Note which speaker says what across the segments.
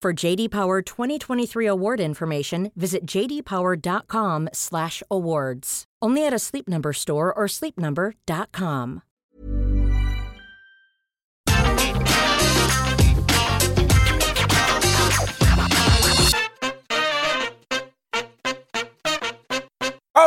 Speaker 1: For JD Power 2023 award information, visit jdpower.com/awards. Only at a Sleep Number store or sleepnumber.com.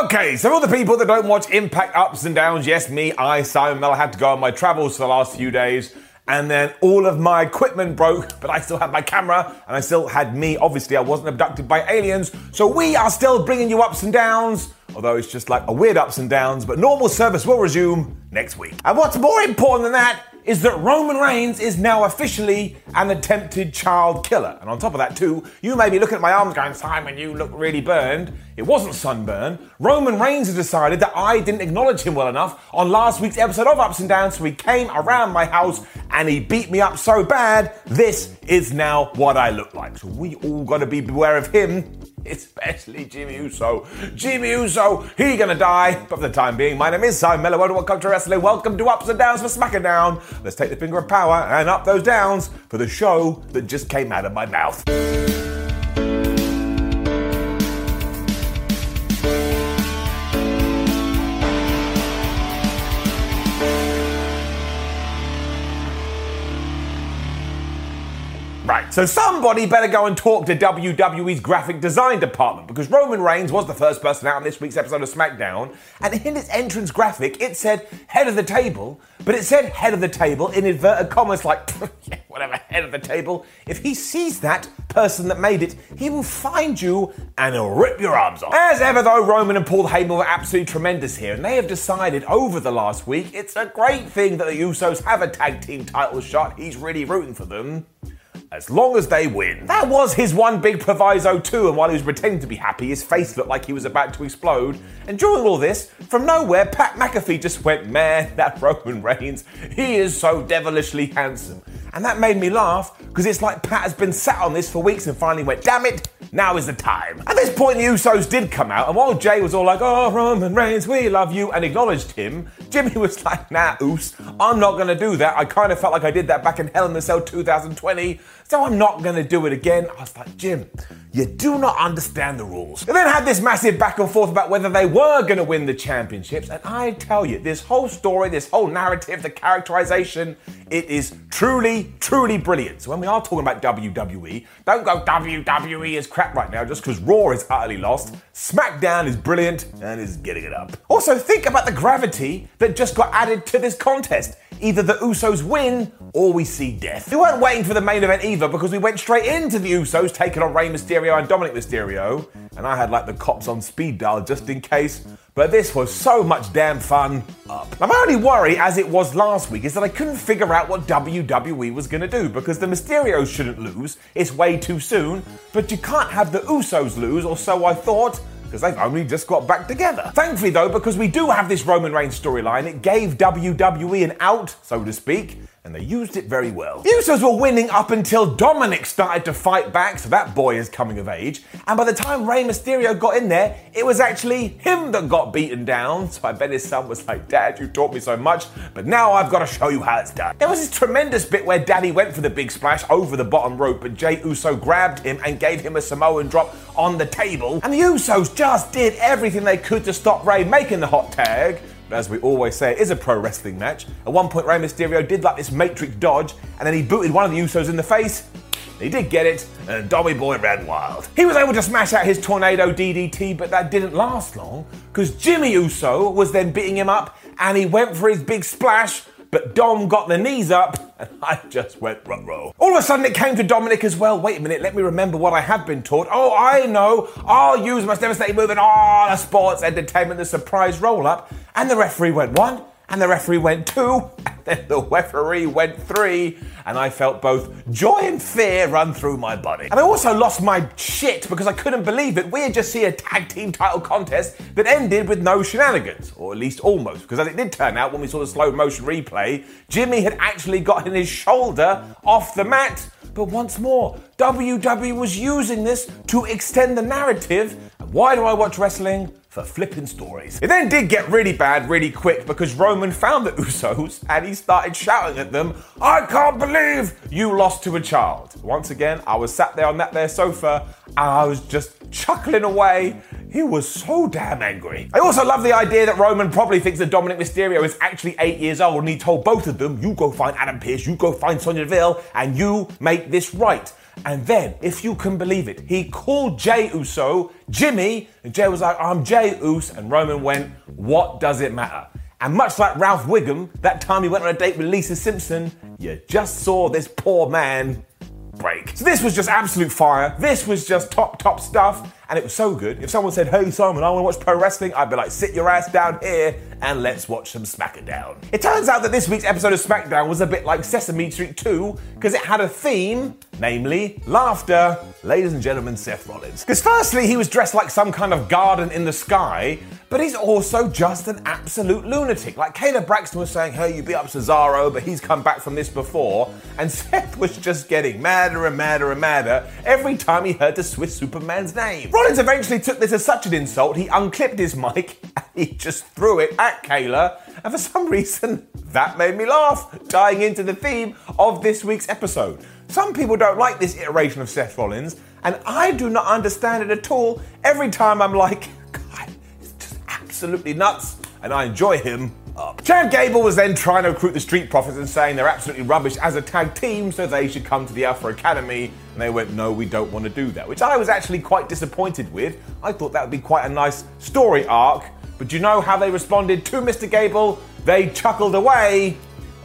Speaker 2: Okay, so all the people that don't watch Impact Ups and Downs, yes, me, I, Simon Miller, had to go on my travels for the last few days, and then all of my equipment broke, but I still had my camera, and I still had me. Obviously, I wasn't abducted by aliens, so we are still bringing you ups and downs, although it's just like a weird ups and downs, but normal service will resume next week. And what's more important than that is that Roman Reigns is now officially an attempted child killer. And on top of that, too, you may be looking at my arms going, Simon, you look really burned. It wasn't sunburn. Roman Reigns has decided that I didn't acknowledge him well enough on last week's episode of Ups and Downs, so he came around my house and he beat me up so bad, this is now what I look like. So we all gotta be beware of him, especially Jimmy Uso. Jimmy Uso, he gonna die. But for the time being, my name is Simon Miller. Welcome to Wrestling. Welcome to Ups and Downs for SmackDown. Let's take the finger of power and up those downs for the show that just came out of my mouth. So somebody better go and talk to WWE's graphic design department because Roman Reigns was the first person out on this week's episode of SmackDown, and in his entrance graphic it said head of the table, but it said head of the table in inverted commas like, whatever, head of the table. If he sees that person that made it, he will find you and he'll rip your arms off. As ever, though, Roman and Paul Heyman were absolutely tremendous here, and they have decided over the last week it's a great thing that the Usos have a tag team title shot. He's really rooting for them as long as they win. That was his one big proviso too, and while he was pretending to be happy, his face looked like he was about to explode. And during all this, from nowhere, Pat McAfee just went, man, that Roman Reigns, he is so devilishly handsome. And that made me laugh, because it's like Pat has been sat on this for weeks and finally went, damn it, now is the time. At this point, the Usos did come out, and while Jay was all like, oh, Roman Reigns, we love you, and acknowledged him, Jimmy was like, nah, Uce, I'm not gonna do that. I kind of felt like I did that back in Hell in a Cell 2020, so I'm not gonna do it again. I was like, Jim, you do not understand the rules. They then had this massive back and forth about whether they were gonna win the championships, and I tell you, this whole story, this whole narrative, the characterization, it is truly, truly brilliant. So when we are talking about WWE, don't go WWE is crap right now just because Raw is utterly lost. SmackDown is brilliant and is getting it up. Also, think about the gravity that just got added to this contest. Either the Usos win or we see death. We weren't waiting for the main event either because we went straight into the Usos taking on Rey Mysterio and Dominic Mysterio. And I had like the cops on speed dial just in case. But this was so much damn fun. Up. Now, my only worry, as it was last week, is that I couldn't figure out what WWE was going to do because the Mysterios shouldn't lose. It's way too soon. But you can't have the Usos lose, or so I thought because they've only just got back together. Thankfully, though, because we do have this Roman Reigns storyline, it gave WWE an out, so to speak, and they used it very well. The Usos were winning up until Dominic started to fight back, so that boy is coming of age. And by the time Rey Mysterio got in there, it was actually him that got beaten down. So I bet his son was like, Dad, you taught me so much, but now I've got to show you how it's done. There was this tremendous bit where Daddy went for the big splash over the bottom rope, but Jay Uso grabbed him and gave him a Samoan drop on the table. And the Usos just did everything they could to stop Ray making the hot tag. But as we always say, it is a pro wrestling match. At one point, Rey Mysterio did like this Matrix dodge, and then he booted one of the Usos in the face. He did get it, and Tommy Boy ran wild. He was able to smash out his tornado DDT, but that didn't last long, because Jimmy Uso was then beating him up, and he went for his big splash, but Dom got the knees up, and I just went rut roll. All of a sudden, it came to Dominic as well. Wait a minute, let me remember what I have been taught. Oh, I know. I'll use my devastating move and all the sports entertainment, the surprise roll up. And the referee went one, and the referee went two, and then the referee went three, and I felt both joy and fear run through my body. And I also lost my shit because I couldn't believe it. We had just seen a tag team title contest that ended with no shenanigans, or at least almost, because as it did turn out when we saw the slow motion replay, Jimmy had actually gotten his shoulder off the mat. But once more, WWE was using this to extend the narrative. Why do I watch wrestling? For flipping stories. It then did get really bad really quick because Roman found the Usos and he started shouting at them, I can't believe you lost to a child. Once again, I was sat there on that there sofa and I was just chuckling away. He was so damn angry. I also love the idea that Roman probably thinks that Dominic Mysterio is actually eight years old and he told both of them, you go find Adam Pearce, you go find Sonya Deville, and you make this right. And then, if you can believe it, he called Jay Uso Jimmy, and Jay was like, I'm Jay Uso, and Roman went, What does it matter? And much like Ralph Wiggum, that time he went on a date with Lisa Simpson, you just saw this poor man break. So this was just absolute fire. This was just top, top stuff. And it was so good. If someone said, Hey Simon, I want to watch pro wrestling, I'd be like, sit your ass down here and let's watch some SmackDown. It turns out that this week's episode of SmackDown was a bit like Sesame Street 2 because it had a theme, namely laughter. Ladies and gentlemen, Seth Rollins. Because firstly, he was dressed like some kind of garden in the sky, but he's also just an absolute lunatic. Like Kayla Braxton was saying, hey, you beat up Cesaro, but he's come back from this before. And Seth was just getting madder and madder and madder every time he heard the Swiss Superman's name. Rollins eventually took this as such an insult, he unclipped his mic and he just threw it at Kayla. And for some reason, that made me laugh, tying into the theme of this week's episode. Some people don't like this iteration of Seth Rollins, and I do not understand it at all. Every time I'm like, God, it's just absolutely nuts, and I enjoy him up. Chad Gable was then trying to recruit the Street Profits and saying they're absolutely rubbish as a tag team, so they should come to the Alpha Academy. And they went, no, we don't want to do that, which I was actually quite disappointed with. I thought that would be quite a nice story arc. But do you know how they responded to Mr. Gable? They chuckled away.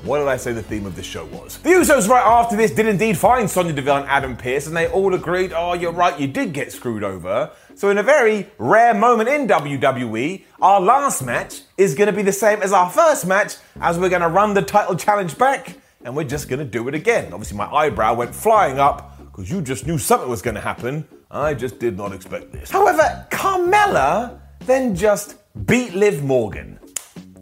Speaker 2: What did I say the theme of this show was? The Usos, right after this, did indeed find Sonya Deville and Adam Pearce, and they all agreed, oh, you're right, you did get screwed over. So, in a very rare moment in WWE, our last match is going to be the same as our first match, as we're going to run the title challenge back, and we're just going to do it again. Obviously, my eyebrow went flying up because you just knew something was going to happen. I just did not expect this. However, Carmella then just beat Liv Morgan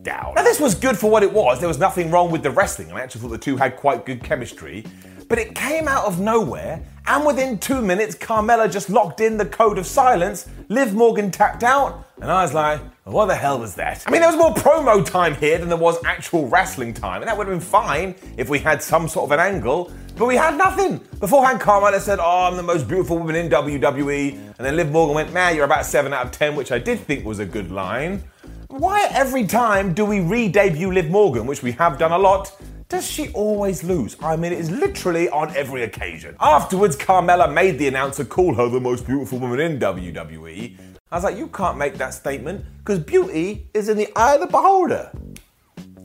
Speaker 2: down. Now, this was good for what it was. There was nothing wrong with the wrestling. I actually thought the two had quite good chemistry. But it came out of nowhere, and within two minutes, Carmella just locked in the code of silence. Liv Morgan tapped out, and I was like, what the hell was that? I mean, there was more promo time here than there was actual wrestling time, and that would have been fine if we had some sort of an angle, but we had nothing. Beforehand, Carmella said, Oh, I'm the most beautiful woman in WWE, and then Liv Morgan went, Man, you're about 7 out of 10, which I did think was a good line. Why every time do we re debut Liv Morgan, which we have done a lot? Does she always lose? I mean, it is literally on every occasion. Afterwards, Carmella made the announcer call her the most beautiful woman in WWE. I was like, you can't make that statement because beauty is in the eye of the beholder.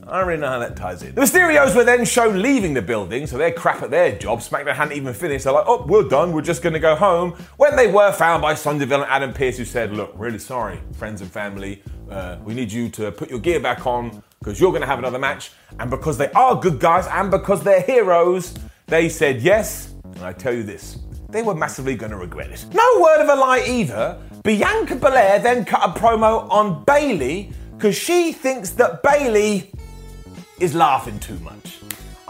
Speaker 2: I don't really know how that ties in. The Mysterios were then shown leaving the building, so they're crap at their job. SmackDown hadn't even finished. They're like, oh, we're done. We're just going to go home. When they were found by Sonya Deville and Adam Pearce, who said, look, really sorry, friends and family. Uh, we need you to put your gear back on because you're going to have another match. And because they are good guys and because they're heroes, they said yes. And I tell you this, they were massively going to regret it. No word of a lie either. Bianca Belair then cut a promo on Bayley because she thinks that Bayley is laughing too much.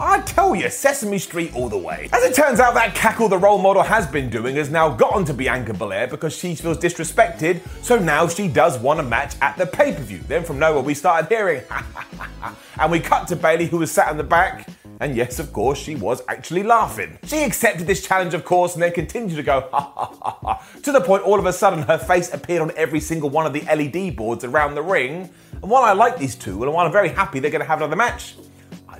Speaker 2: I tell you, Sesame Street all the way. As it turns out, that cackle the role model has been doing has now gotten to Bianca Belair because she feels disrespected, so now she does want a match at the pay per view. Then from nowhere, we started hearing, and we cut to Bayley, who was sat in the back. And yes, of course, she was actually laughing. She accepted this challenge, of course, and then continued to go, ha ha ha ha, to the point all of a sudden her face appeared on every single one of the LED boards around the ring. And while I like these two, and while I'm very happy they're going to have another match,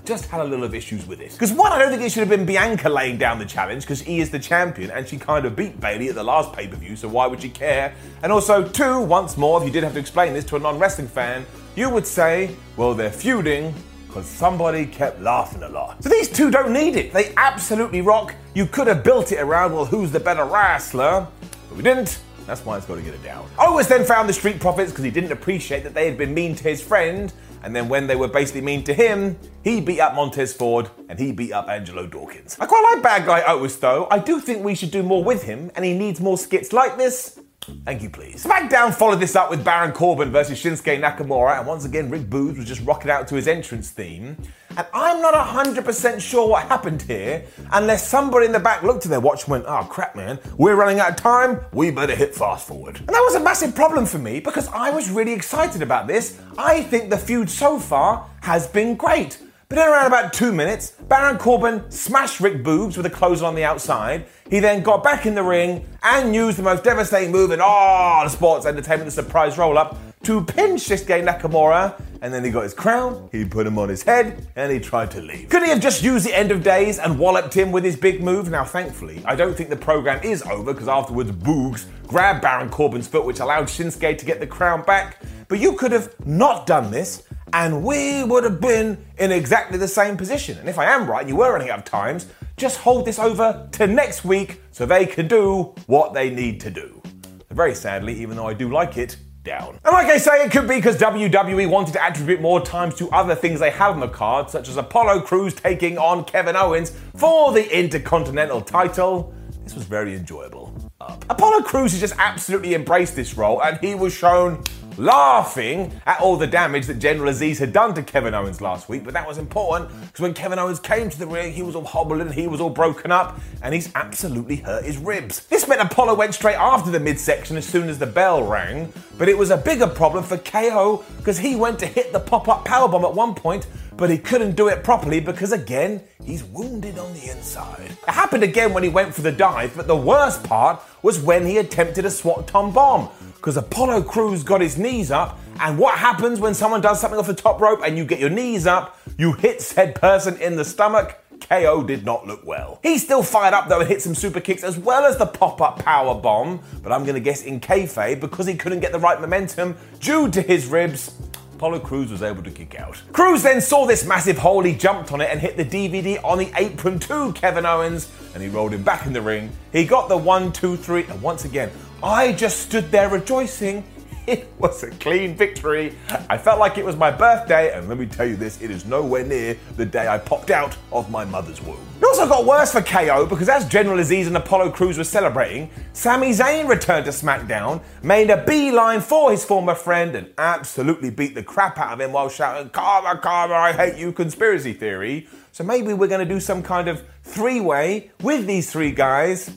Speaker 2: just had a little of issues with it. Because one, I don't think it should have been Bianca laying down the challenge because he is the champion and she kind of beat Bayley at the last pay per view, so why would she care? And also, two, once more, if you did have to explain this to a non wrestling fan, you would say, well, they're feuding because somebody kept laughing a lot. So these two don't need it. They absolutely rock. You could have built it around, well, who's the better wrestler? But we didn't. That's why it's got to get it down. Owens then found the Street Profits because he didn't appreciate that they had been mean to his friend. And then when they were basically mean to him, he beat up Montez Ford and he beat up Angelo Dawkins. I quite like bad guy Otis though. I do think we should do more with him and he needs more skits like this Thank you, please. SmackDown followed this up with Baron Corbin versus Shinsuke Nakamura, and once again, Rick Boogs was just rocking out to his entrance theme. And I'm not 100% sure what happened here, unless somebody in the back looked at their watch and went, oh crap, man, we're running out of time, we better hit fast forward. And that was a massive problem for me because I was really excited about this. I think the feud so far has been great. But in around about two minutes, Baron Corbin smashed Rick Boogs with a clothesline on the outside. He then got back in the ring and used the most devastating move in all of sports entertainment, the surprise roll up, to pin Shinsuke Nakamura. And then he got his crown, he put him on his head, and he tried to leave. Could he have just used the end of days and walloped him with his big move? Now, thankfully, I don't think the program is over because afterwards, Boogs grabbed Baron Corbin's foot, which allowed Shinsuke to get the crown back. But you could have not done this and we would have been in exactly the same position. And if I am right, and you were running out of times, just hold this over to next week so they can do what they need to do. Very sadly, even though I do like it, down. And like I say, it could be because WWE wanted to attribute more times to other things they have on the card, such as Apollo Crews taking on Kevin Owens for the Intercontinental title. This was very enjoyable. Apollo Crews has just absolutely embraced this role, and he was shown laughing at all the damage that General Azeez had done to Kevin Owens last week. But that was important because when Kevin Owens came to the ring, he was all hobbling, he was all broken up, and he's absolutely hurt his ribs. This meant Apollo went straight after the midsection as soon as the bell rang, but it was a bigger problem for KO because he went to hit the pop up powerbomb at one point but he couldn't do it properly because, again, he's wounded on the inside. It happened again when he went for the dive, but the worst part was when he attempted a Swanton bomb because Apollo Crews got his knees up. And what happens when someone does something off the top rope and you get your knees up? You hit said person in the stomach. KO did not look well. He's still fired up though and hit some super kicks as well as the pop-up power bomb, but I'm gonna guess in kayfabe because he couldn't get the right momentum due to his ribs. Apollo Crews was able to kick out. Crews then saw this massive hole, he jumped on it and hit the DVD on the apron to Kevin Owens, and he rolled him back in the ring. He got the one, two, three, and once again, I just stood there rejoicing. It was a clean victory. I felt like it was my birthday, and let me tell you this, it is nowhere near the day I popped out of my mother's womb. It also got worse for KO because as General Azeez and Apollo Crews were celebrating, Sami Zayn returned to SmackDown, made a beeline for his former friend, and absolutely beat the crap out of him while shouting, Karma, Karma, I hate you, conspiracy theory. So maybe we're going to do some kind of three way with these three guys,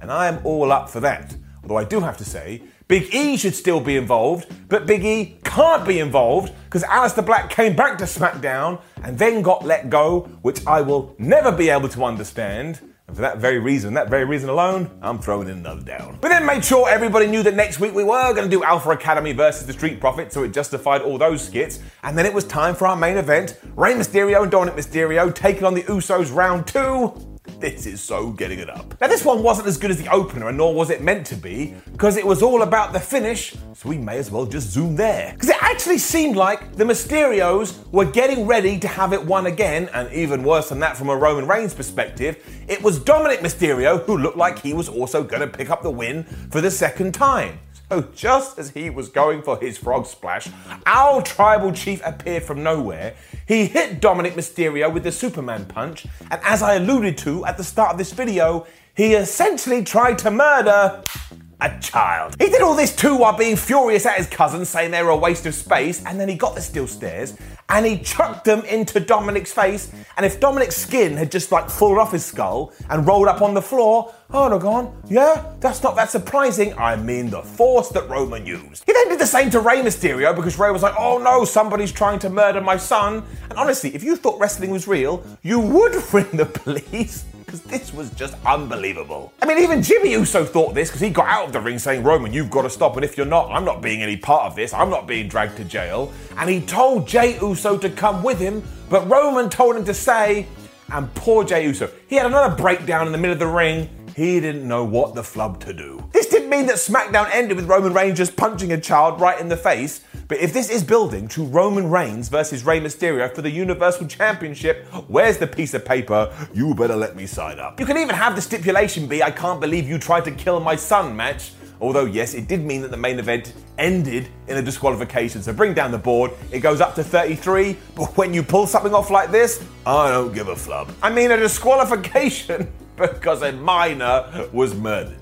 Speaker 2: and I am all up for that. Although I do have to say, Big E should still be involved, but Big E can't be involved because Aleister Black came back to SmackDown and then got let go, which I will never be able to understand. And for that very reason, that very reason alone, I'm throwing in another down. But then made sure everybody knew that next week we were going to do Alpha Academy versus the Street Profits, so it justified all those skits. And then it was time for our main event Rey Mysterio and Dominic Mysterio taking on the Usos round two. This is so getting it up. Now, this one wasn't as good as the opener, and nor was it meant to be, because it was all about the finish, so we may as well just zoom there. Because it actually seemed like the Mysterios were getting ready to have it won again, and even worse than that from a Roman Reigns perspective, it was Dominic Mysterio who looked like he was also going to pick up the win for the second time. So just as he was going for his frog splash, our tribal chief appeared from nowhere. He hit Dominic Mysterio with the Superman punch, and as I alluded to at the start of this video, he essentially tried to murder a child. He did all this too while being furious at his cousins, saying they were a waste of space, and then he got the steel stairs and he chucked them into Dominic's face. And if Dominic's skin had just like fallen off his skull and rolled up on the floor, I'd have gone, yeah, that's not that surprising. I mean, the force that Roman used. He then did the same to Rey Mysterio because Rey was like, oh no, somebody's trying to murder my son. And honestly, if you thought wrestling was real, you would ring the police. Because this was just unbelievable. I mean, even Jimmy Uso thought this because he got out of the ring saying, Roman, you've got to stop, and if you're not, I'm not being any part of this. I'm not being dragged to jail. And he told Jay Uso to come with him, but Roman told him to stay. And poor Jay Uso, he had another breakdown in the middle of the ring. He didn't know what the flub to do. This didn't mean that SmackDown ended with Roman Reigns just punching a child right in the face. But if this is building to Roman Reigns versus Rey Mysterio for the Universal Championship, where's the piece of paper? You better let me sign up. You can even have the stipulation be I can't believe you tried to kill my son match. Although, yes, it did mean that the main event ended in a disqualification. So bring down the board, it goes up to 33. But when you pull something off like this, I don't give a flub. I mean, a disqualification because a minor was murdered.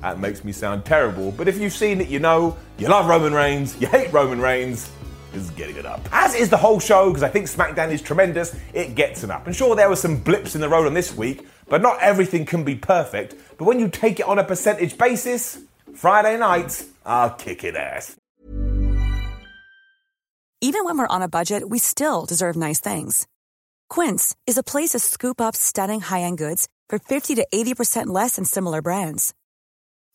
Speaker 2: That makes me sound terrible, but if you've seen it, you know you love Roman Reigns, you hate Roman Reigns. Is getting it up. As is the whole show, because I think SmackDown is tremendous, it gets it up. And sure, there were some blips in the road on this week, but not everything can be perfect. But when you take it on a percentage basis, Friday nights are kicking ass.
Speaker 3: Even when we're on a budget, we still deserve nice things. Quince is a place to scoop up stunning high end goods for 50 to 80% less than similar brands.